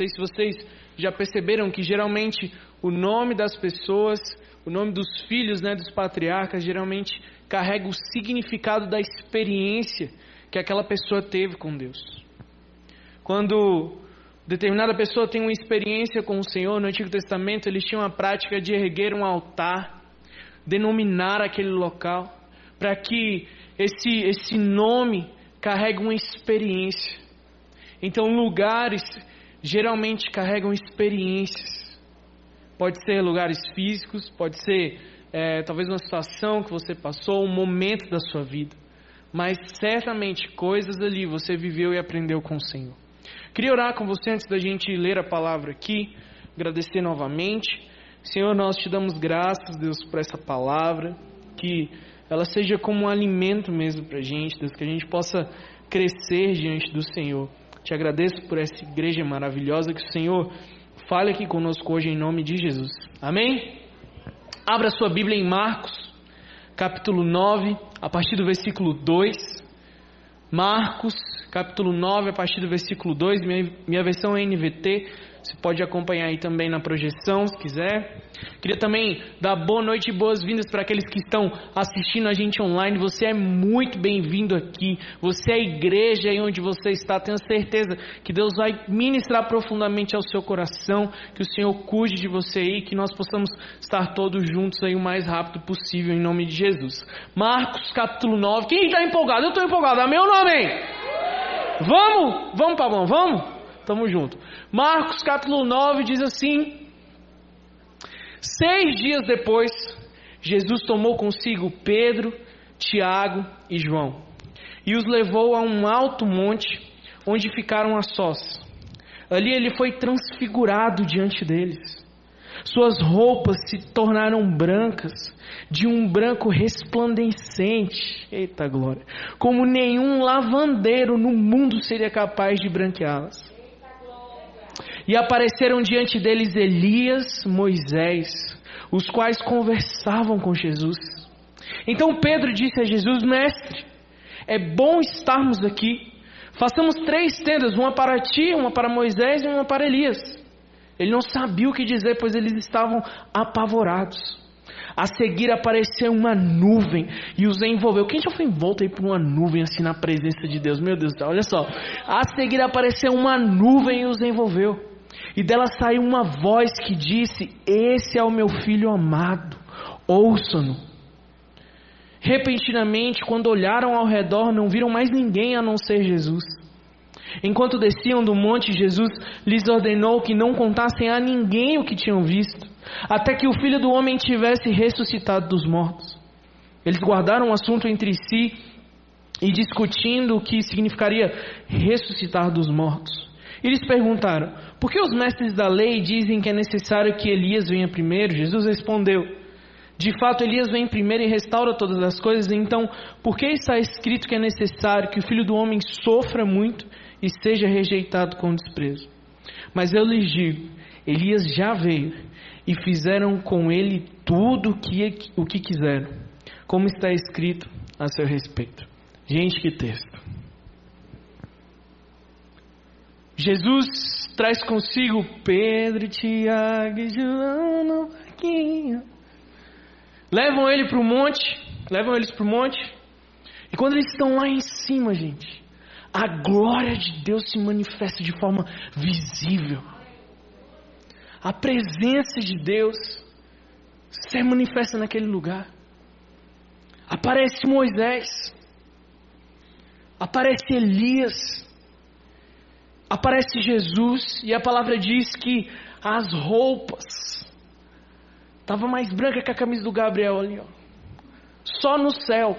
sei se vocês já perceberam que geralmente o nome das pessoas, o nome dos filhos, né, dos patriarcas, geralmente carrega o significado da experiência que aquela pessoa teve com Deus. Quando determinada pessoa tem uma experiência com o Senhor no Antigo Testamento, eles tinham a prática de erguer um altar, denominar aquele local, para que esse, esse nome carregue uma experiência. Então, lugares geralmente carregam experiências. Pode ser lugares físicos, pode ser é, talvez uma situação que você passou, um momento da sua vida. Mas certamente coisas ali você viveu e aprendeu com o Senhor. Queria orar com você antes da gente ler a palavra aqui, agradecer novamente. Senhor, nós te damos graças, Deus, por essa palavra, que ela seja como um alimento mesmo para a gente, Deus, que a gente possa crescer diante do Senhor. Te agradeço por essa igreja maravilhosa. Que o Senhor fale aqui conosco hoje em nome de Jesus. Amém? Abra sua Bíblia em Marcos, capítulo 9, a partir do versículo 2. Marcos, capítulo 9, a partir do versículo 2. Minha, minha versão é NVT. Você pode acompanhar aí também na projeção, se quiser. Queria também dar boa noite e boas-vindas para aqueles que estão assistindo a gente online. Você é muito bem-vindo aqui. Você é igreja aí onde você está. Tenho certeza que Deus vai ministrar profundamente ao seu coração. Que o Senhor cuide de você aí. Que nós possamos estar todos juntos aí o mais rápido possível, em nome de Jesus. Marcos capítulo 9. Quem está empolgado? Eu estou empolgado. Amém ou não amém? Vamos? Vamos, Pablo? Vamos? Tamo junto. Marcos capítulo 9 diz assim: Seis dias depois, Jesus tomou consigo Pedro, Tiago e João e os levou a um alto monte onde ficaram a sós. Ali ele foi transfigurado diante deles. Suas roupas se tornaram brancas, de um branco resplandecente, eita glória, como nenhum lavandeiro no mundo seria capaz de branqueá-las. E apareceram diante deles Elias, Moisés, os quais conversavam com Jesus. Então Pedro disse a Jesus: Mestre, é bom estarmos aqui. Façamos três tendas, uma para ti, uma para Moisés e uma para Elias. Ele não sabia o que dizer, pois eles estavam apavorados. A seguir apareceu uma nuvem e os envolveu. Quem já foi envolto aí por uma nuvem assim na presença de Deus? Meu Deus olha só. A seguir apareceu uma nuvem e os envolveu. E dela saiu uma voz que disse: Esse é o meu filho amado, ouçam-no. Repentinamente, quando olharam ao redor, não viram mais ninguém a não ser Jesus. Enquanto desciam do monte, Jesus lhes ordenou que não contassem a ninguém o que tinham visto, até que o filho do homem tivesse ressuscitado dos mortos. Eles guardaram o assunto entre si e discutindo o que significaria ressuscitar dos mortos. Eles perguntaram: Por que os mestres da lei dizem que é necessário que Elias venha primeiro? Jesus respondeu: De fato, Elias vem primeiro e restaura todas as coisas, então, por que está escrito que é necessário que o filho do homem sofra muito e seja rejeitado com desprezo? Mas eu lhes digo: Elias já veio e fizeram com ele tudo o que, o que quiseram, como está escrito a seu respeito. Gente, que texto. Jesus traz consigo Pedro, Tiago e João no barquinho. Levam ele para o monte, levam eles para o monte. E quando eles estão lá em cima, gente, a glória de Deus se manifesta de forma visível. A presença de Deus se manifesta naquele lugar. Aparece Moisés, aparece Elias, aparece Jesus e a palavra diz que as roupas estava mais branca que a camisa do Gabriel ali, ó. Só no céu.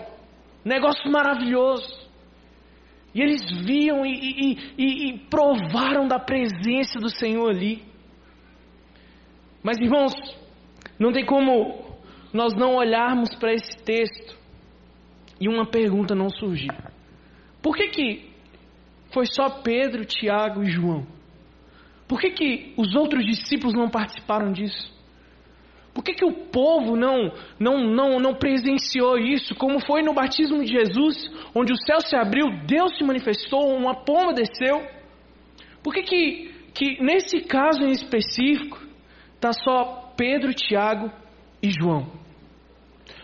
Negócio maravilhoso. E eles viam e, e, e, e provaram da presença do Senhor ali. Mas irmãos, não tem como nós não olharmos para esse texto e uma pergunta não surgir. Por que que foi só Pedro, Tiago e João. Por que, que os outros discípulos não participaram disso? Por que, que o povo não, não, não, não presenciou isso? Como foi no batismo de Jesus, onde o céu se abriu, Deus se manifestou, uma pomba desceu. Por que, que, que nesse caso em específico está só Pedro, Tiago e João.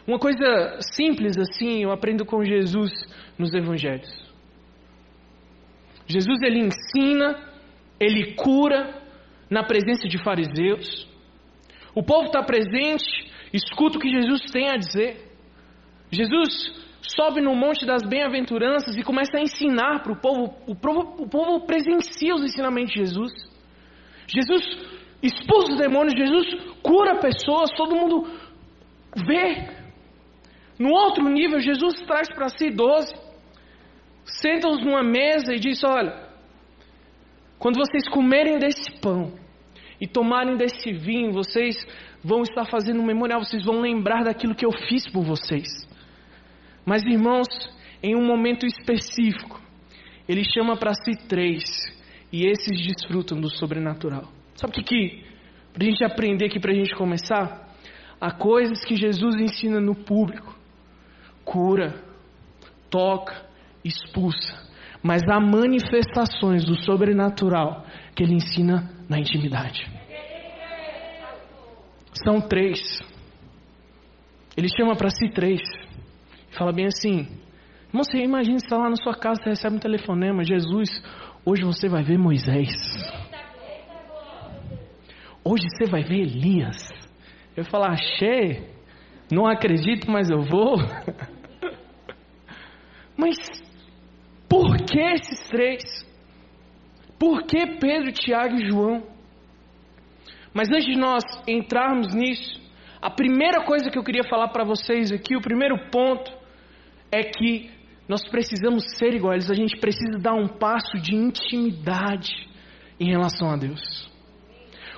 Uma coisa simples assim eu aprendo com Jesus nos evangelhos. Jesus ele ensina, ele cura na presença de fariseus. O povo está presente, escuta o que Jesus tem a dizer. Jesus sobe no monte das bem-aventuranças e começa a ensinar para o povo. O povo presencia os ensinamentos de Jesus. Jesus expulsa os demônios, Jesus cura pessoas, todo mundo vê. No outro nível, Jesus traz para si doze, senta-os numa mesa e diz: Olha, quando vocês comerem desse pão e tomarem desse vinho, vocês vão estar fazendo um memorial, vocês vão lembrar daquilo que eu fiz por vocês. Mas, irmãos, em um momento específico, ele chama para si três, e esses desfrutam do sobrenatural. Sabe o que, que para a gente aprender aqui, para a gente começar? Há coisas que Jesus ensina no público, cura, toca, expulsa, mas há manifestações do sobrenatural que ele ensina na intimidade. São três. Ele chama para si três. Fala bem assim: Irmão, você imagina você está lá na sua casa, você recebe um telefonema: Jesus, hoje você vai ver Moisés. Hoje você vai ver Elias. Eu falar, achei, não acredito, mas eu vou. mas que esses três? Por que Pedro, Tiago e João? Mas antes de nós entrarmos nisso, a primeira coisa que eu queria falar para vocês aqui, o primeiro ponto, é que nós precisamos ser iguais, a gente precisa dar um passo de intimidade em relação a Deus.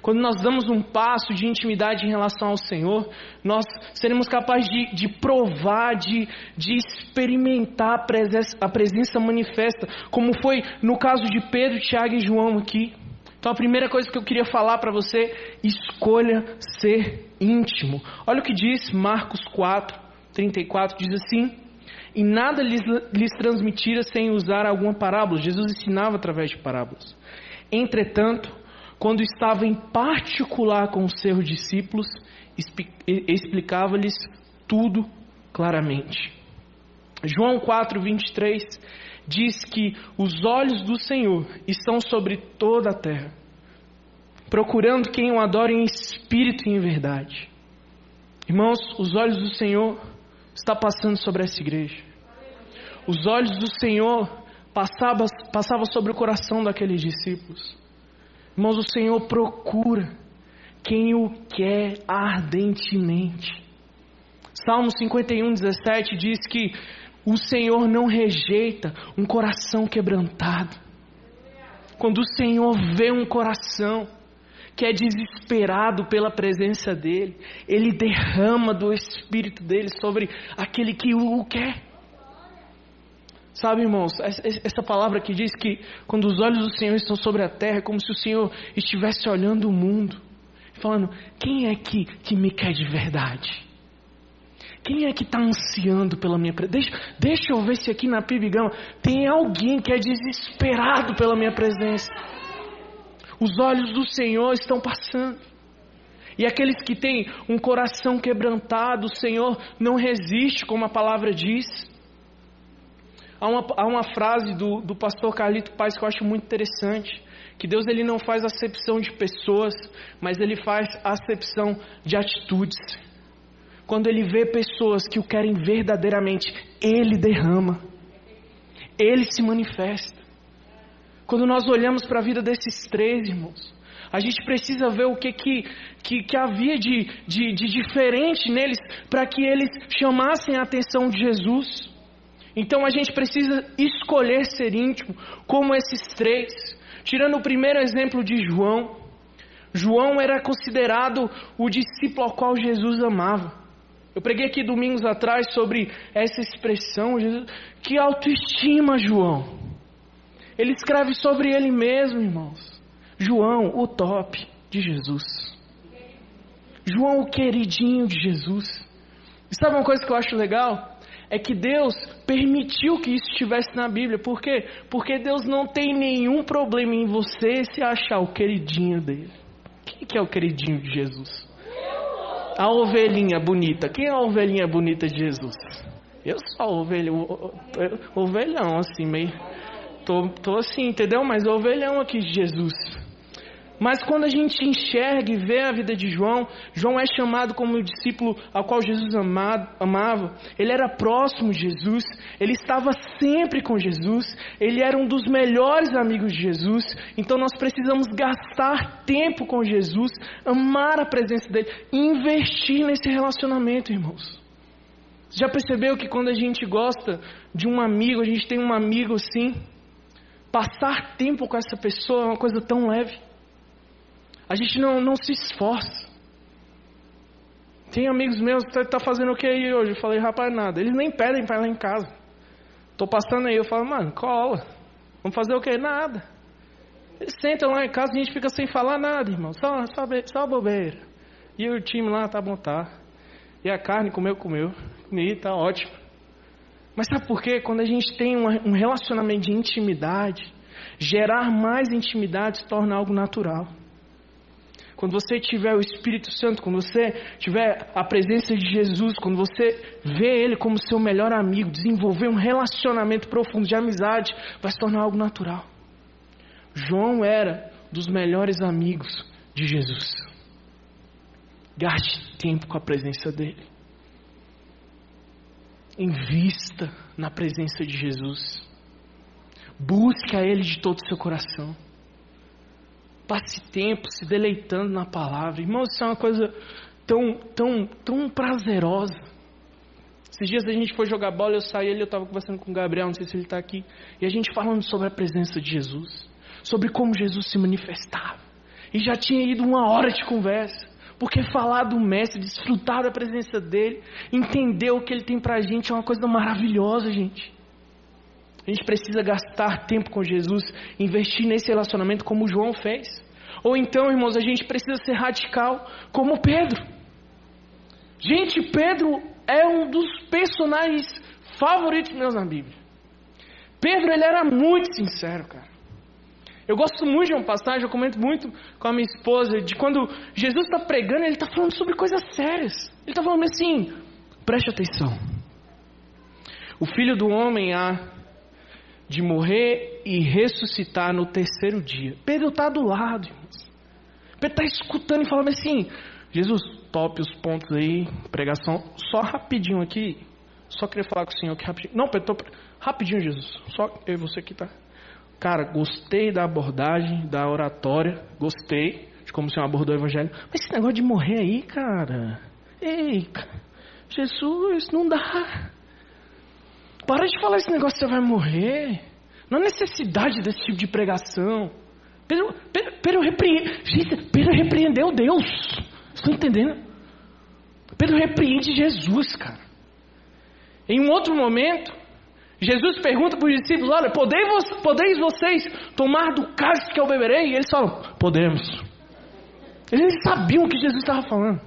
Quando nós damos um passo de intimidade em relação ao Senhor, nós seremos capazes de, de provar, de, de experimentar a presença, a presença manifesta, como foi no caso de Pedro, Tiago e João aqui. Então a primeira coisa que eu queria falar para você, escolha ser íntimo. Olha o que diz Marcos 4, 34, diz assim: E nada lhes, lhes transmitira sem usar alguma parábola. Jesus ensinava através de parábolas. Entretanto, quando estava em particular com os seus discípulos, explicava-lhes tudo claramente. João 4, 23 diz que os olhos do Senhor estão sobre toda a terra, procurando quem o adore em espírito e em verdade. Irmãos, os olhos do Senhor estão passando sobre essa igreja. Os olhos do Senhor passavam passava sobre o coração daqueles discípulos. Irmãos, o Senhor procura quem o quer ardentemente. Salmo 51, 17 diz que o Senhor não rejeita um coração quebrantado. Quando o Senhor vê um coração que é desesperado pela presença dEle, Ele derrama do Espírito dEle sobre aquele que o quer. Sabe, irmãos, essa palavra que diz que quando os olhos do Senhor estão sobre a terra, é como se o Senhor estivesse olhando o mundo, falando: quem é que, que me quer de verdade? Quem é que está ansiando pela minha presença? Deixa, deixa eu ver se aqui na Pibigão tem alguém que é desesperado pela minha presença. Os olhos do Senhor estão passando. E aqueles que têm um coração quebrantado, o Senhor não resiste, como a palavra diz. Há uma, há uma frase do, do pastor Carlito Paz que eu acho muito interessante, que Deus ele não faz acepção de pessoas, mas ele faz acepção de atitudes. Quando ele vê pessoas que o querem verdadeiramente, ele derrama, ele se manifesta. Quando nós olhamos para a vida desses três irmãos, a gente precisa ver o que, que, que, que havia de, de, de diferente neles para que eles chamassem a atenção de Jesus. Então a gente precisa escolher ser íntimo, como esses três. Tirando o primeiro exemplo de João, João era considerado o discípulo ao qual Jesus amava. Eu preguei aqui domingos atrás sobre essa expressão, Jesus, que autoestima, João. Ele escreve sobre ele mesmo, irmãos. João, o top de Jesus. João, o queridinho de Jesus. E sabe uma coisa que eu acho legal? É que Deus permitiu que isso estivesse na Bíblia. Por quê? Porque Deus não tem nenhum problema em você se achar o queridinho dele. Quem que é o queridinho de Jesus? A ovelhinha bonita. Quem é a ovelhinha bonita de Jesus? Eu sou ovelho, ovelhão, assim, meio. Tô, tô assim, entendeu? Mas ovelhão aqui de Jesus. Mas quando a gente enxerga e vê a vida de João, João é chamado como o discípulo ao qual Jesus amado, amava. Ele era próximo de Jesus, ele estava sempre com Jesus, ele era um dos melhores amigos de Jesus. Então nós precisamos gastar tempo com Jesus, amar a presença dele, investir nesse relacionamento, irmãos. Já percebeu que quando a gente gosta de um amigo, a gente tem um amigo assim, passar tempo com essa pessoa é uma coisa tão leve. A gente não, não se esforça. Tem amigos meus que tá, tá fazendo o que aí hoje? Eu falei, rapaz, nada. Eles nem pedem para ir lá em casa. Tô passando aí, eu falo, mano, cola. Vamos fazer o que? Nada. Eles sentam lá em casa e a gente fica sem falar nada, irmão. Só, só, só bobeira. E o time lá tá bom, tá. E a carne comeu, comeu. Comi, tá ótimo. Mas sabe por quê? Quando a gente tem um relacionamento de intimidade, gerar mais intimidade se torna algo natural quando você tiver o Espírito Santo, quando você tiver a presença de Jesus, quando você vê Ele como seu melhor amigo, desenvolver um relacionamento profundo de amizade, vai se tornar algo natural. João era dos melhores amigos de Jesus. Gaste tempo com a presença dele. Invista na presença de Jesus. Busque a Ele de todo o seu coração. Passe tempo se deleitando na palavra. Irmãos, isso é uma coisa tão, tão, tão prazerosa. Esses dias a gente foi jogar bola, eu saí ali, eu estava conversando com o Gabriel, não sei se ele está aqui, e a gente falando sobre a presença de Jesus, sobre como Jesus se manifestava. E já tinha ido uma hora de conversa, porque falar do Mestre, desfrutar da presença dele, entender o que ele tem para a gente é uma coisa maravilhosa, gente. A gente precisa gastar tempo com Jesus, investir nesse relacionamento como João fez. Ou então, irmãos, a gente precisa ser radical como Pedro. Gente, Pedro é um dos personagens favoritos meus na Bíblia. Pedro, ele era muito sincero, cara. Eu gosto muito de uma passagem, eu comento muito com a minha esposa, de quando Jesus está pregando, ele está falando sobre coisas sérias. Ele está falando assim, preste atenção. O filho do homem há de morrer e ressuscitar no terceiro dia. Pedro está do lado, irmãos. Pedro está escutando e falando assim: Jesus, top os pontos aí, pregação, só rapidinho aqui. Só queria falar com o Senhor aqui rapidinho. Não, Pedro, tô... rapidinho, Jesus. Só eu e você aqui, tá? Cara, gostei da abordagem, da oratória, gostei de como o Senhor abordou o Evangelho. Mas esse negócio de morrer aí, cara. Ei, Jesus, não dá. Para de falar esse negócio, você vai morrer. Não há necessidade desse tipo de pregação. Pedro, Pedro, Pedro, repreende, Pedro repreendeu Deus. Estão entendendo? Pedro repreende Jesus, cara. Em um outro momento, Jesus pergunta para os discípulos: Olha, podeis, podeis vocês tomar do cálice que eu beberei? E eles falam: Podemos. Eles sabiam o que Jesus estava falando.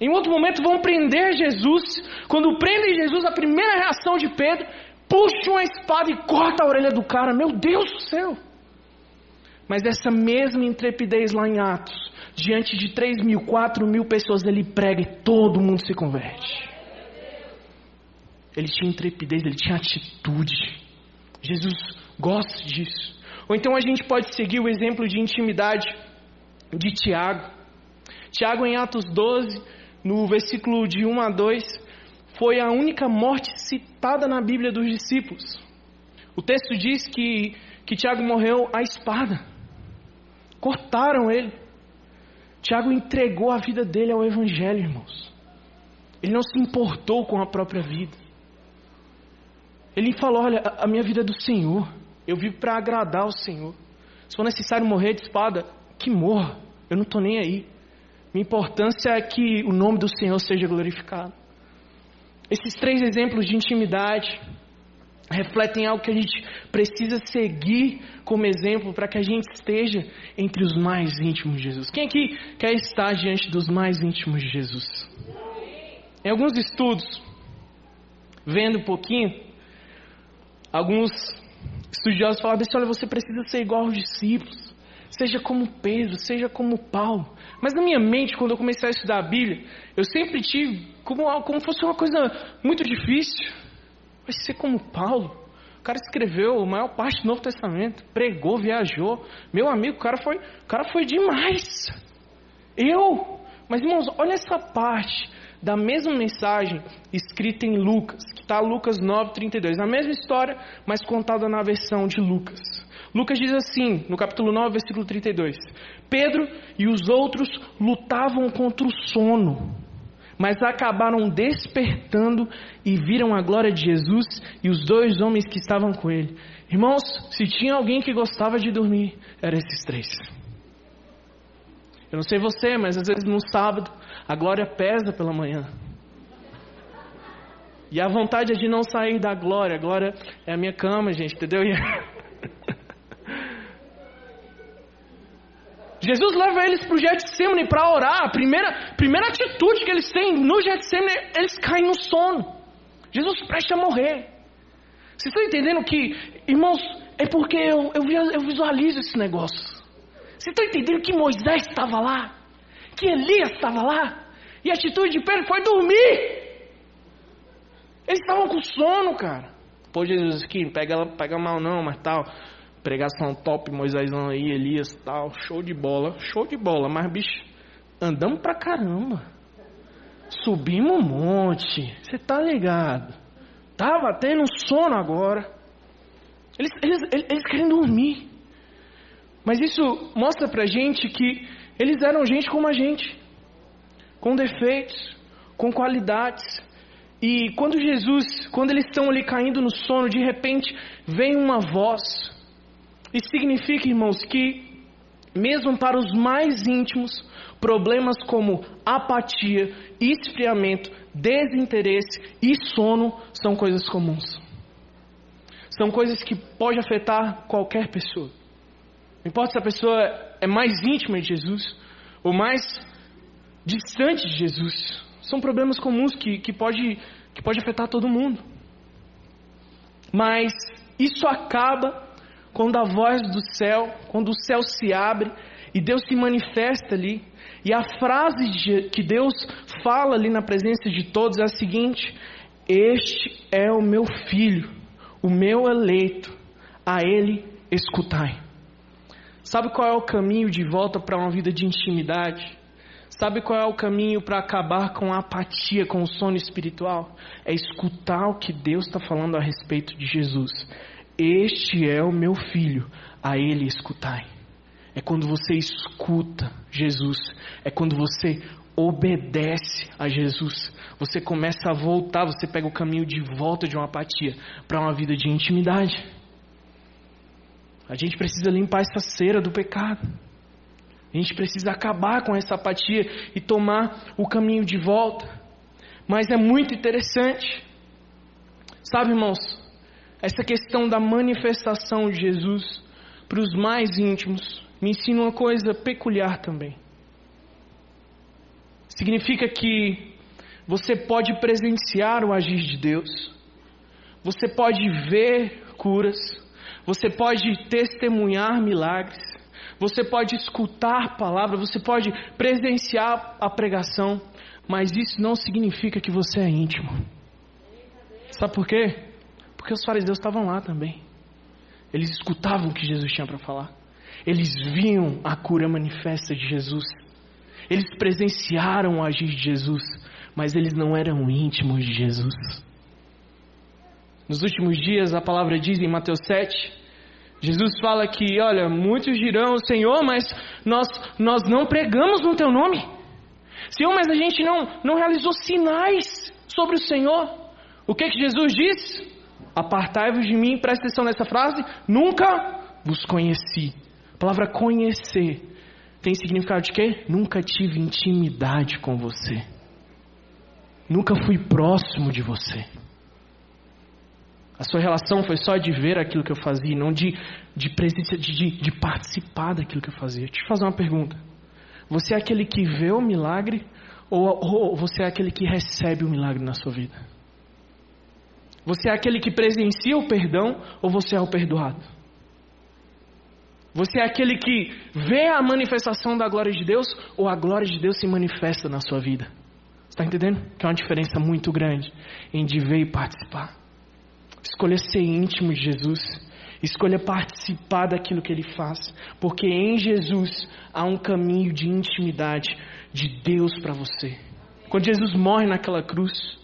Em outro momento vão prender Jesus. Quando prendem Jesus, a primeira reação de Pedro, puxa uma espada e corta a orelha do cara. Meu Deus do céu! Mas essa mesma intrepidez lá em Atos, diante de 3 mil, 4 mil pessoas, ele prega e todo mundo se converte. Ele tinha intrepidez, ele tinha atitude. Jesus gosta disso. Ou então a gente pode seguir o exemplo de intimidade de Tiago. Tiago, em Atos 12, no versículo de 1 a 2, foi a única morte citada na Bíblia dos discípulos. O texto diz que, que Tiago morreu à espada. Cortaram ele. Tiago entregou a vida dele ao Evangelho, irmãos. Ele não se importou com a própria vida. Ele falou: Olha, a minha vida é do Senhor. Eu vivo para agradar o Senhor. Se for necessário morrer de espada, que morra. Eu não estou nem aí. Minha importância é que o nome do Senhor seja glorificado. Esses três exemplos de intimidade refletem algo que a gente precisa seguir como exemplo para que a gente esteja entre os mais íntimos de Jesus. Quem aqui quer estar diante dos mais íntimos de Jesus? Em alguns estudos, vendo um pouquinho, alguns estudiosos falavam assim: olha, você precisa ser igual aos discípulos, seja como Pedro, seja como Paulo. Mas na minha mente, quando eu comecei a estudar a Bíblia, eu sempre tive como, como fosse uma coisa muito difícil. Vai ser como Paulo. O cara escreveu a maior parte do Novo Testamento, pregou, viajou. Meu amigo, o cara foi, o cara foi demais. Eu, mas irmãos, olha essa parte da mesma mensagem escrita em Lucas, que está Lucas 9:32, a mesma história, mas contada na versão de Lucas. Lucas diz assim, no capítulo 9, versículo 32: Pedro e os outros lutavam contra o sono, mas acabaram despertando e viram a glória de Jesus e os dois homens que estavam com ele. Irmãos, se tinha alguém que gostava de dormir, eram esses três. Eu não sei você, mas às vezes no sábado a glória pesa pela manhã. E a vontade é de não sair da glória. A glória é a minha cama, gente, entendeu? Jesus leva eles para o Getsemane para orar. A primeira, primeira atitude que eles têm no Getsemane, eles caem no sono. Jesus presta a morrer. Vocês estão entendendo que, irmãos, é porque eu, eu, eu visualizo esse negócio. Vocês estão entendendo que Moisés estava lá? Que Elias estava lá? E a atitude de Pedro foi dormir. Eles estavam com sono, cara. Pô, Jesus, aqui, pega, pega mal não, mas tal pregação top, Moisés aí, Elias tal, show de bola, show de bola, mas bicho, andamos pra caramba. Subimos um monte, você tá ligado? Tava tendo sono agora. Eles, eles, eles, eles querem dormir. Mas isso mostra pra gente que eles eram gente como a gente, com defeitos, com qualidades. E quando Jesus, quando eles estão ali caindo no sono, de repente vem uma voz isso significa, irmãos, que mesmo para os mais íntimos, problemas como apatia, esfriamento, desinteresse e sono são coisas comuns. São coisas que podem afetar qualquer pessoa. Não importa se a pessoa é mais íntima de Jesus ou mais distante de Jesus. São problemas comuns que, que, pode, que pode afetar todo mundo. Mas isso acaba quando a voz do céu, quando o céu se abre e Deus se manifesta ali, e a frase de, que Deus fala ali na presença de todos é a seguinte: Este é o meu filho, o meu eleito, a ele escutai. Sabe qual é o caminho de volta para uma vida de intimidade? Sabe qual é o caminho para acabar com a apatia, com o sono espiritual? É escutar o que Deus está falando a respeito de Jesus. Este é o meu filho, a ele escutai. É quando você escuta Jesus, é quando você obedece a Jesus, você começa a voltar, você pega o caminho de volta de uma apatia para uma vida de intimidade. A gente precisa limpar essa cera do pecado. A gente precisa acabar com essa apatia e tomar o caminho de volta. Mas é muito interessante. Sabe, irmãos, essa questão da manifestação de Jesus para os mais íntimos me ensina uma coisa peculiar também. Significa que você pode presenciar o agir de Deus, você pode ver curas, você pode testemunhar milagres, você pode escutar palavra, você pode presenciar a pregação, mas isso não significa que você é íntimo. Sabe por quê? Porque os fariseus estavam lá também. Eles escutavam o que Jesus tinha para falar. Eles viam a cura manifesta de Jesus. Eles presenciaram o agir de Jesus, mas eles não eram íntimos de Jesus. Nos últimos dias, a palavra diz em Mateus 7, Jesus fala que, olha, muitos dirão, Senhor, mas nós, nós não pregamos no teu nome. Senhor, mas a gente não, não realizou sinais sobre o Senhor. O que, que Jesus diz? Apartai-vos de mim, presta atenção nessa frase, nunca vos conheci. A palavra conhecer tem significado de quê? Nunca tive intimidade com você. Nunca fui próximo de você. A sua relação foi só de ver aquilo que eu fazia, não de, de, presença, de, de participar daquilo que eu fazia. Deixa eu te fazer uma pergunta. Você é aquele que vê o milagre ou, ou você é aquele que recebe o milagre na sua vida? Você é aquele que presencia o perdão ou você é o perdoado? Você é aquele que vê a manifestação da glória de Deus ou a glória de Deus se manifesta na sua vida? Está entendendo? Que é uma diferença muito grande em de ver e participar. Escolha ser íntimo de Jesus. Escolha participar daquilo que Ele faz. Porque em Jesus há um caminho de intimidade de Deus para você. Quando Jesus morre naquela cruz,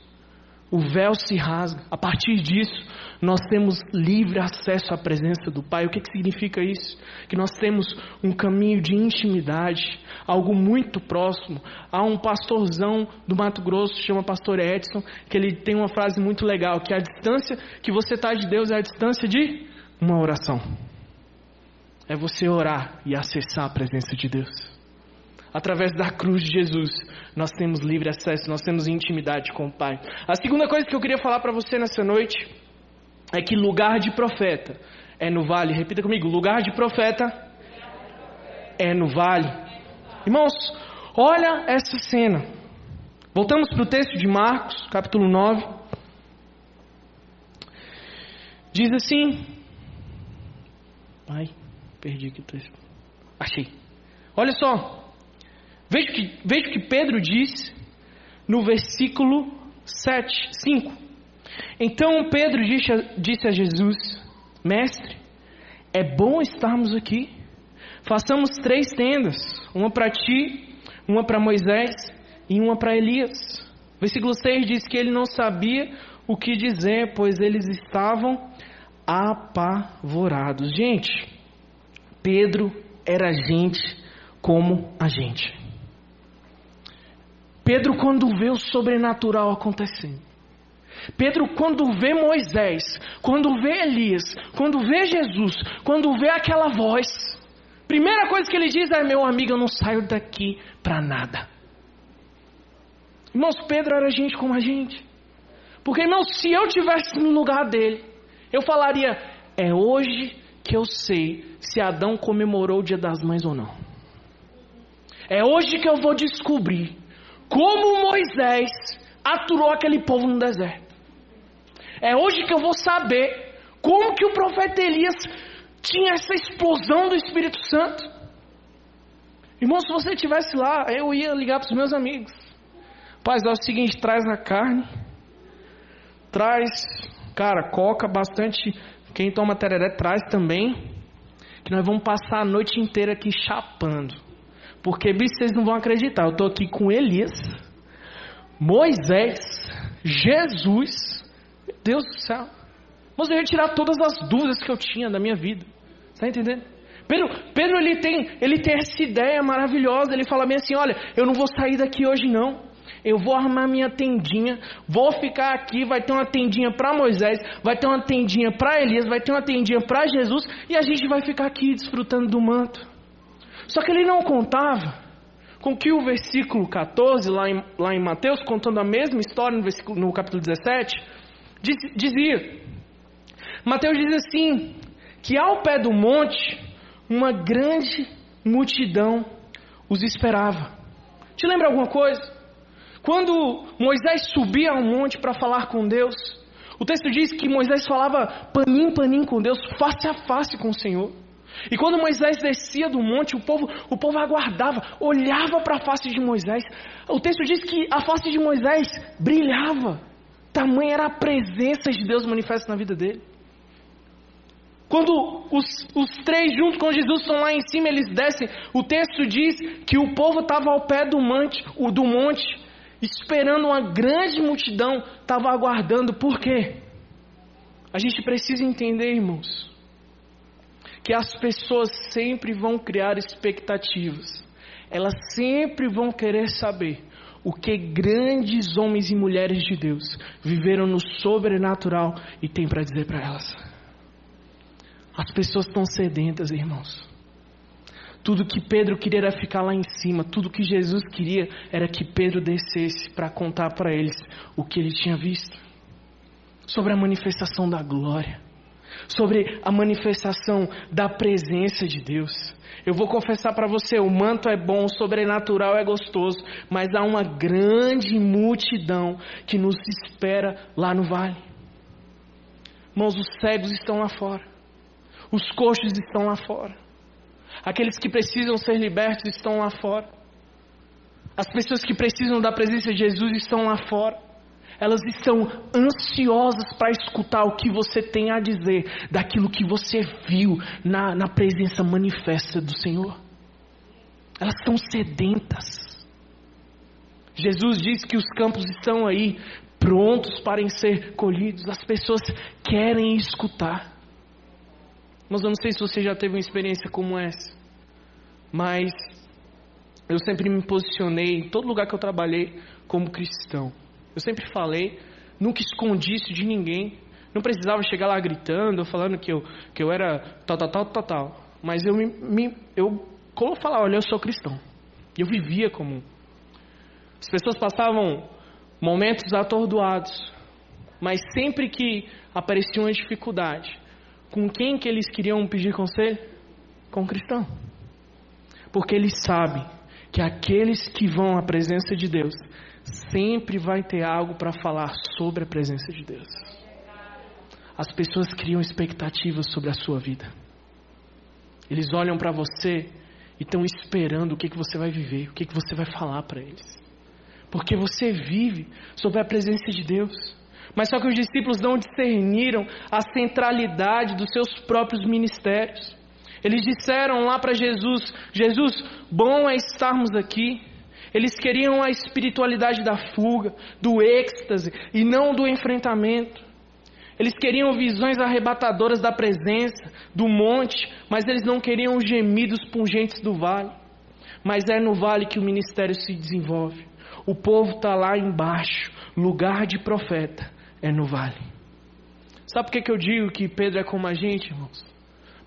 o véu se rasga. A partir disso, nós temos livre acesso à presença do Pai. O que, que significa isso? Que nós temos um caminho de intimidade, algo muito próximo. Há um pastorzão do Mato Grosso, chama Pastor Edson, que ele tem uma frase muito legal, que a distância que você está de Deus é a distância de uma oração. É você orar e acessar a presença de Deus. Através da cruz de Jesus, nós temos livre acesso, nós temos intimidade com o Pai. A segunda coisa que eu queria falar para você nessa noite é que lugar de profeta é no vale. Repita comigo: lugar de profeta é no vale. Irmãos, olha essa cena. Voltamos para o texto de Marcos, capítulo 9. Diz assim. Ai, perdi aqui o texto. Achei. Olha só. Veja o que, veja que Pedro diz no versículo 7, 5. Então Pedro disse a, disse a Jesus: Mestre, é bom estarmos aqui. Façamos três tendas: uma para ti, uma para Moisés e uma para Elias. Versículo 6 diz que ele não sabia o que dizer, pois eles estavam apavorados. Gente, Pedro era gente como a gente. Pedro, quando vê o sobrenatural acontecendo, Pedro, quando vê Moisés, quando vê Elias, quando vê Jesus, quando vê aquela voz, primeira coisa que ele diz é: Meu amigo, eu não saio daqui para nada. Irmãos, Pedro era gente como a gente. Porque, irmãos, se eu tivesse no lugar dele, eu falaria: É hoje que eu sei se Adão comemorou o dia das mães ou não. É hoje que eu vou descobrir como Moisés aturou aquele povo no deserto. É hoje que eu vou saber como que o profeta Elias tinha essa explosão do Espírito Santo. Irmão, se você estivesse lá, eu ia ligar para os meus amigos. Paz, é o seguinte, traz a carne, traz, cara, coca bastante. Quem toma tereré traz também. Que nós vamos passar a noite inteira aqui chapando. Porque, bicho, vocês não vão acreditar. Eu estou aqui com Elias, Moisés, Jesus. Deus do céu. Mas eu ia tirar todas as dúvidas que eu tinha da minha vida. Está entendendo? Pedro, Pedro ele, tem, ele tem essa ideia maravilhosa. Ele fala bem assim: olha, eu não vou sair daqui hoje não. Eu vou armar minha tendinha, vou ficar aqui. Vai ter uma tendinha para Moisés, vai ter uma tendinha para Elias, vai ter uma tendinha para Jesus, e a gente vai ficar aqui desfrutando do manto. Só que ele não contava com que o versículo 14, lá em, lá em Mateus, contando a mesma história no, no capítulo 17, diz, dizia: Mateus diz assim: que ao pé do monte, uma grande multidão os esperava. Te lembra alguma coisa? Quando Moisés subia ao monte para falar com Deus, o texto diz que Moisés falava panim, panim com Deus, face a face com o Senhor. E quando Moisés descia do monte, o povo, o povo aguardava, olhava para a face de Moisés. O texto diz que a face de Moisés brilhava. Tamanha era a presença de Deus manifesta na vida dele. Quando os, os três, junto com Jesus, estão lá em cima, eles descem. O texto diz que o povo estava ao pé do monte, o do monte, esperando uma grande multidão, estava aguardando. Por quê? A gente precisa entender, irmãos que as pessoas sempre vão criar expectativas. Elas sempre vão querer saber o que grandes homens e mulheres de Deus viveram no sobrenatural e tem para dizer para elas. As pessoas estão sedentas, irmãos. Tudo que Pedro queria era ficar lá em cima, tudo que Jesus queria era que Pedro descesse para contar para eles o que ele tinha visto sobre a manifestação da glória sobre a manifestação da presença de Deus. Eu vou confessar para você: o manto é bom, o sobrenatural é gostoso, mas há uma grande multidão que nos espera lá no vale. Irmãos, os cegos estão lá fora. Os coxos estão lá fora. Aqueles que precisam ser libertos estão lá fora. As pessoas que precisam da presença de Jesus estão lá fora. Elas estão ansiosas para escutar o que você tem a dizer daquilo que você viu na, na presença manifesta do Senhor. Elas estão sedentas. Jesus diz que os campos estão aí, prontos para ser colhidos. As pessoas querem escutar. Mas eu não sei se você já teve uma experiência como essa, mas eu sempre me posicionei em todo lugar que eu trabalhei como cristão. Eu sempre falei, nunca escondi isso de ninguém. Não precisava chegar lá gritando, falando que eu, que eu era tal, tal, tal, tal, tal. Mas eu me, me eu como falar, olha, eu sou cristão. Eu vivia como As pessoas passavam momentos atordoados, mas sempre que aparecia uma dificuldade, com quem que eles queriam pedir conselho? Com o cristão. Porque eles sabem que aqueles que vão à presença de Deus sempre vai ter algo para falar sobre a presença de Deus. As pessoas criam expectativas sobre a sua vida. Eles olham para você e estão esperando o que, que você vai viver, o que, que você vai falar para eles. Porque você vive sobre a presença de Deus. Mas só que os discípulos não discerniram a centralidade dos seus próprios ministérios. Eles disseram lá para Jesus: Jesus, bom é estarmos aqui. Eles queriam a espiritualidade da fuga, do êxtase e não do enfrentamento. Eles queriam visões arrebatadoras da presença, do monte, mas eles não queriam os gemidos pungentes do vale. Mas é no vale que o ministério se desenvolve. O povo está lá embaixo, lugar de profeta é no vale. Sabe por que, que eu digo que Pedro é como a gente, irmãos?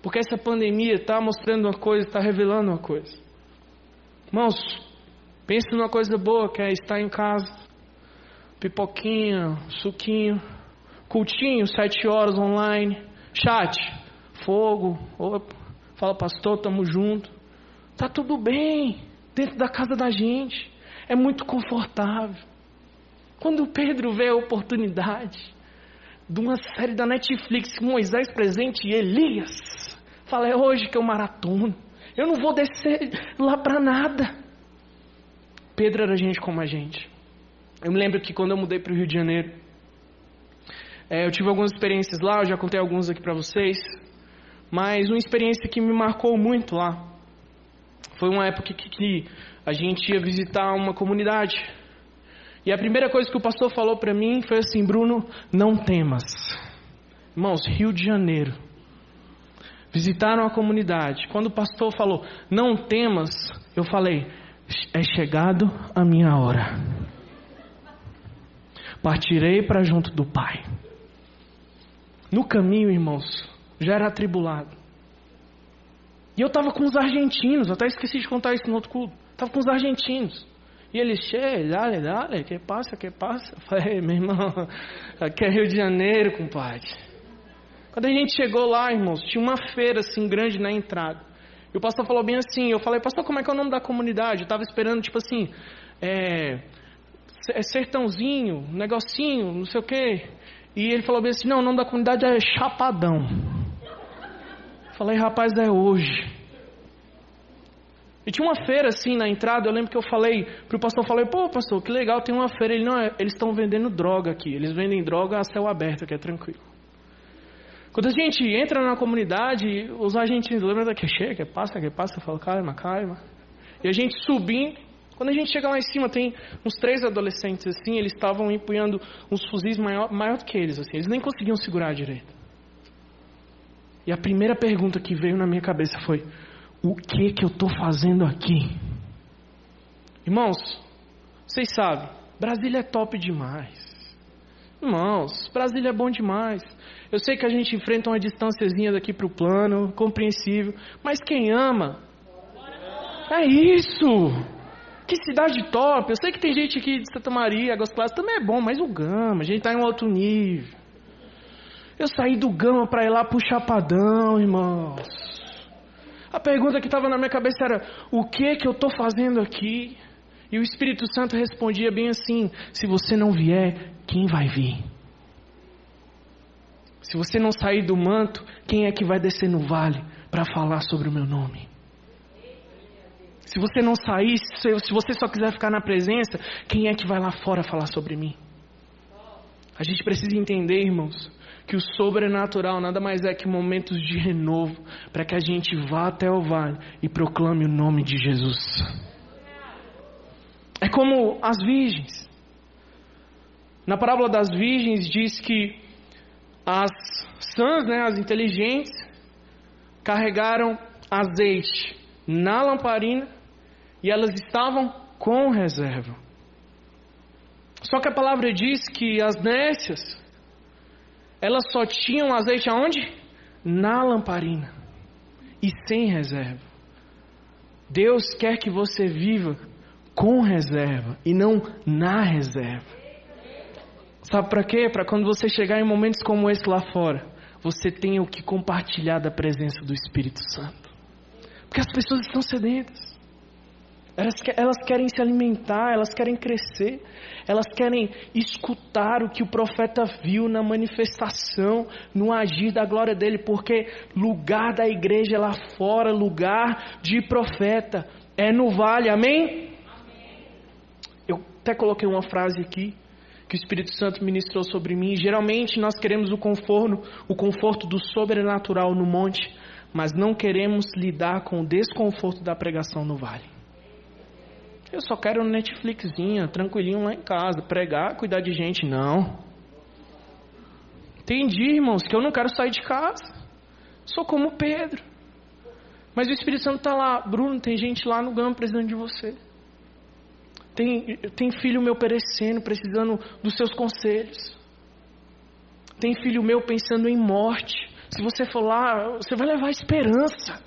Porque essa pandemia está mostrando uma coisa, está revelando uma coisa. Irmãos, pense numa coisa boa que é estar em casa. Pipoquinha, suquinho, cultinho, sete horas online, chat, fogo, opa, fala pastor, tamo junto. Tá tudo bem dentro da casa da gente. É muito confortável. Quando Pedro vê a oportunidade de uma série da Netflix, Moisés presente e Elias, fala: é hoje que eu maratono. Eu não vou descer lá para nada. Pedro era gente como a gente. Eu me lembro que quando eu mudei para o Rio de Janeiro, é, eu tive algumas experiências lá, eu já contei algumas aqui para vocês, mas uma experiência que me marcou muito lá foi uma época que, que a gente ia visitar uma comunidade e a primeira coisa que o pastor falou para mim foi assim: Bruno, não temas. Irmãos, Rio de Janeiro. Visitaram a comunidade. Quando o pastor falou, não temas, eu falei, é chegado a minha hora. Partirei para junto do Pai. No caminho, irmãos, já era atribulado. E eu estava com os argentinos, até esqueci de contar isso no outro culto. Estava com os argentinos. E ele, che, dale, dale, que passa, que passa? Eu falei, meu irmão, aqui é Rio de Janeiro, compadre. Quando a gente chegou lá, irmãos, tinha uma feira assim grande na entrada. E o pastor falou bem assim, eu falei, pastor, como é que é o nome da comunidade? Eu estava esperando, tipo assim, é, é sertãozinho, negocinho, não sei o quê. E ele falou bem assim, não, o nome da comunidade é Chapadão. Eu falei, rapaz, é hoje. E tinha uma feira assim na entrada, eu lembro que eu falei pro pastor, falei, pô pastor, que legal, tem uma feira. Ele, não, é, eles estão vendendo droga aqui, eles vendem droga a céu aberto, que é tranquilo. Quando a gente entra na comunidade, os agentes lembram que chega, que passa, que passa, eu falo, calma, calma. E a gente subindo, quando a gente chega lá em cima, tem uns três adolescentes assim, eles estavam empunhando uns fuzis maior, maior que eles, assim, eles nem conseguiam segurar direito. E a primeira pergunta que veio na minha cabeça foi: o que que eu estou fazendo aqui? Irmãos, vocês sabem, Brasília é top demais. Irmãos, Brasília é bom demais. Eu sei que a gente enfrenta uma distânciazinha daqui para o plano, compreensível, mas quem ama, é isso. Que cidade top. Eu sei que tem gente aqui de Santa Maria, Águas Claras, também é bom, mas o Gama, a gente está em um outro nível. Eu saí do Gama para ir lá para o Chapadão, irmãos. A pergunta que estava na minha cabeça era: o que que eu estou fazendo aqui? E o Espírito Santo respondia bem assim: se você não vier, quem vai vir? Se você não sair do manto, quem é que vai descer no vale para falar sobre o meu nome? Se você não sair, se você só quiser ficar na presença, quem é que vai lá fora falar sobre mim? A gente precisa entender, irmãos, que o sobrenatural nada mais é que momentos de renovo para que a gente vá até o vale e proclame o nome de Jesus. É como as virgens. Na parábola das virgens diz que as sãs, né, as inteligentes, carregaram azeite na lamparina e elas estavam com reserva. Só que a palavra diz que as nécias elas só tinham azeite aonde? Na lamparina e sem reserva. Deus quer que você viva com reserva e não na reserva. Sabe para quê? Para quando você chegar em momentos como esse lá fora, você tenha o que compartilhar da presença do Espírito Santo. Porque as pessoas estão sedentas. Elas, elas querem se alimentar, elas querem crescer, elas querem escutar o que o profeta viu na manifestação, no agir da glória dele, porque lugar da igreja é lá fora, lugar de profeta, é no vale, amém? amém? Eu até coloquei uma frase aqui que o Espírito Santo ministrou sobre mim. Geralmente nós queremos o conforto, o conforto do sobrenatural no monte, mas não queremos lidar com o desconforto da pregação no vale. Eu só quero um Netflixinha, tranquilinho lá em casa, pregar, cuidar de gente. Não. Entendi, irmãos, que eu não quero sair de casa. Sou como Pedro. Mas o Espírito Santo está lá. Bruno, tem gente lá no GAM precisando de você. Tem, tem filho meu perecendo, precisando dos seus conselhos. Tem filho meu pensando em morte. Se você for lá, você vai levar esperança.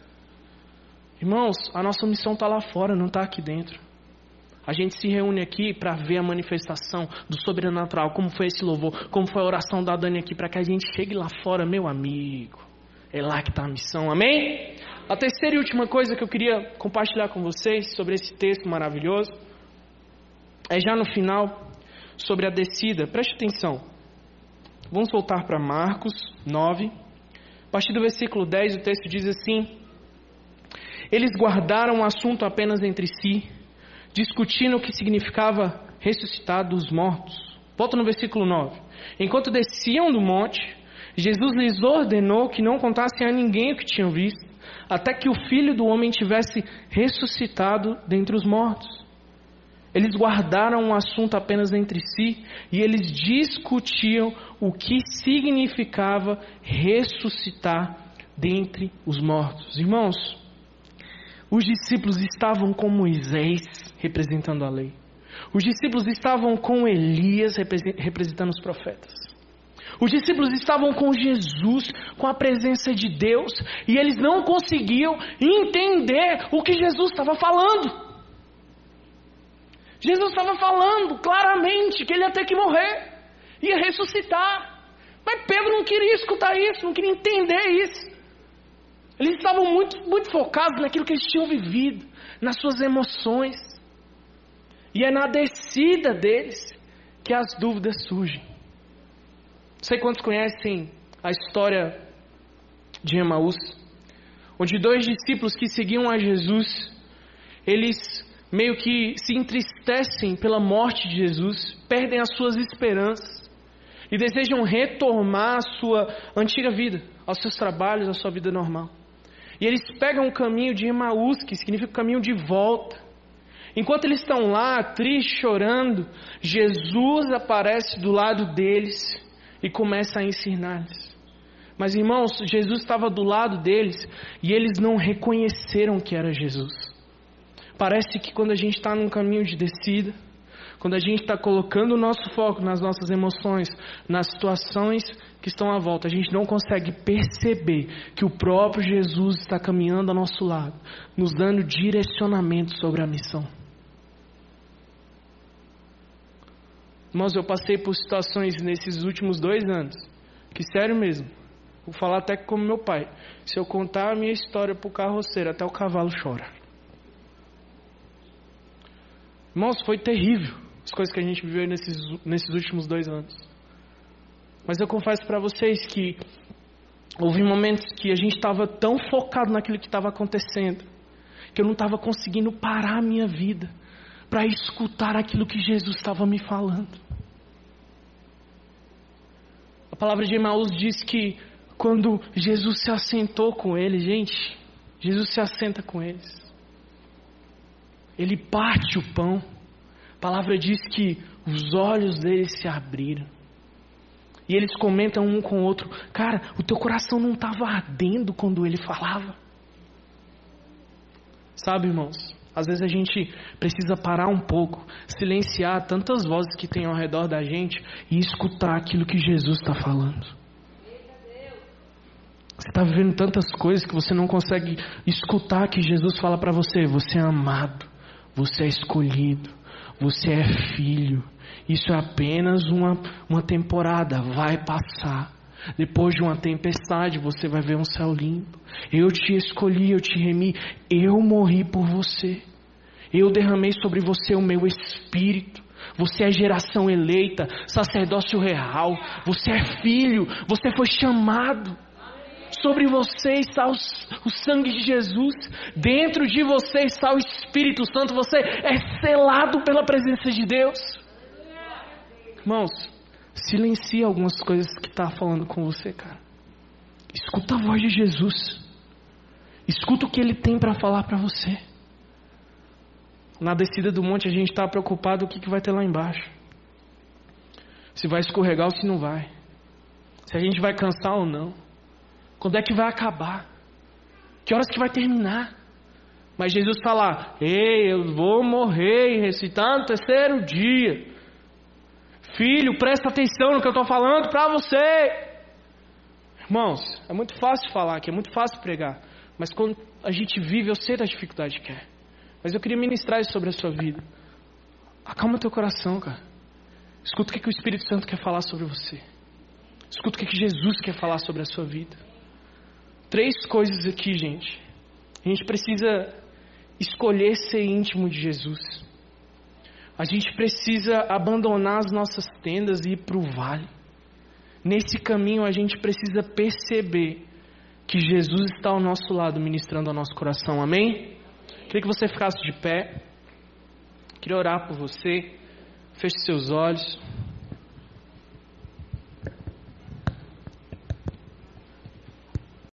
Irmãos, a nossa missão está lá fora, não está aqui dentro. A gente se reúne aqui para ver a manifestação do sobrenatural, como foi esse louvor, como foi a oração da Dani aqui, para que a gente chegue lá fora, meu amigo. É lá que está a missão, amém? A terceira e última coisa que eu queria compartilhar com vocês sobre esse texto maravilhoso é já no final, sobre a descida. Preste atenção. Vamos voltar para Marcos 9. A partir do versículo 10, o texto diz assim: Eles guardaram o assunto apenas entre si discutindo o que significava ressuscitar dos mortos. Volta no versículo 9. Enquanto desciam do monte, Jesus lhes ordenou que não contassem a ninguém o que tinham visto, até que o filho do homem tivesse ressuscitado dentre os mortos. Eles guardaram o assunto apenas entre si e eles discutiam o que significava ressuscitar dentre os mortos. Irmãos, os discípulos estavam com Moisés representando a lei. Os discípulos estavam com Elias representando os profetas. Os discípulos estavam com Jesus, com a presença de Deus, e eles não conseguiam entender o que Jesus estava falando. Jesus estava falando claramente que ele ia ter que morrer, ia ressuscitar. Mas Pedro não queria escutar isso, não queria entender isso. Eles estavam muito, muito focados naquilo que eles tinham vivido, nas suas emoções. E é na descida deles que as dúvidas surgem. Não sei quantos conhecem a história de Emaús, onde dois discípulos que seguiam a Jesus, eles meio que se entristecem pela morte de Jesus, perdem as suas esperanças e desejam retomar a sua antiga vida, aos seus trabalhos, à sua vida normal. E eles pegam o caminho de Emaús, que significa caminho de volta. Enquanto eles estão lá, tristes, chorando, Jesus aparece do lado deles e começa a ensinar-lhes. Mas irmãos, Jesus estava do lado deles e eles não reconheceram que era Jesus. Parece que quando a gente está num caminho de descida, quando a gente está colocando o nosso foco nas nossas emoções, nas situações que estão à volta, a gente não consegue perceber que o próprio Jesus está caminhando ao nosso lado, nos dando direcionamento sobre a missão. Irmãos, eu passei por situações nesses últimos dois anos, que sério mesmo, vou falar até como meu pai. Se eu contar a minha história para o carroceiro, até o cavalo chora. Irmãos, foi terrível as coisas que a gente viveu nesses, nesses últimos dois anos. Mas eu confesso para vocês que houve momentos que a gente estava tão focado naquilo que estava acontecendo, que eu não estava conseguindo parar a minha vida para escutar aquilo que Jesus estava me falando. A palavra de Emaús diz que quando Jesus se assentou com eles, gente, Jesus se assenta com eles. Ele parte o pão. A palavra diz que os olhos deles se abriram. E eles comentam um com o outro: Cara, o teu coração não estava ardendo quando ele falava? Sabe, irmãos? Às vezes a gente precisa parar um pouco, silenciar tantas vozes que tem ao redor da gente e escutar aquilo que Jesus está falando. Você está vivendo tantas coisas que você não consegue escutar que Jesus fala para você: você é amado, você é escolhido, você é filho. Isso é apenas uma, uma temporada, vai passar. Depois de uma tempestade, você vai ver um céu limpo. Eu te escolhi, eu te remi, eu morri por você. Eu derramei sobre você o meu espírito. Você é geração eleita, sacerdócio real. Você é filho, você foi chamado. Sobre você está o, o sangue de Jesus, dentro de você está o Espírito Santo. Você é selado pela presença de Deus. Irmãos, silencia algumas coisas que está falando com você, cara. Escuta a voz de Jesus. Escuta o que ele tem para falar para você. Na descida do monte a gente está preocupado o que, que vai ter lá embaixo. Se vai escorregar ou se não vai. Se a gente vai cansar ou não. Quando é que vai acabar? Que horas que vai terminar? Mas Jesus fala: Ei, eu vou morrer e ressuscitar no terceiro dia. Filho, presta atenção no que eu estou falando para você. Irmãos, é muito fácil falar aqui, é muito fácil pregar. Mas quando a gente vive, eu sei da dificuldade que é. Mas eu queria ministrar isso sobre a sua vida. Acalma teu coração, cara. Escuta o que, que o Espírito Santo quer falar sobre você. Escuta o que, que Jesus quer falar sobre a sua vida. Três coisas aqui, gente. A gente precisa escolher ser íntimo de Jesus. A gente precisa abandonar as nossas tendas e ir para o vale. Nesse caminho, a gente precisa perceber que Jesus está ao nosso lado, ministrando ao nosso coração. Amém? Queria que você ficasse de pé. Queria orar por você. Feche seus olhos.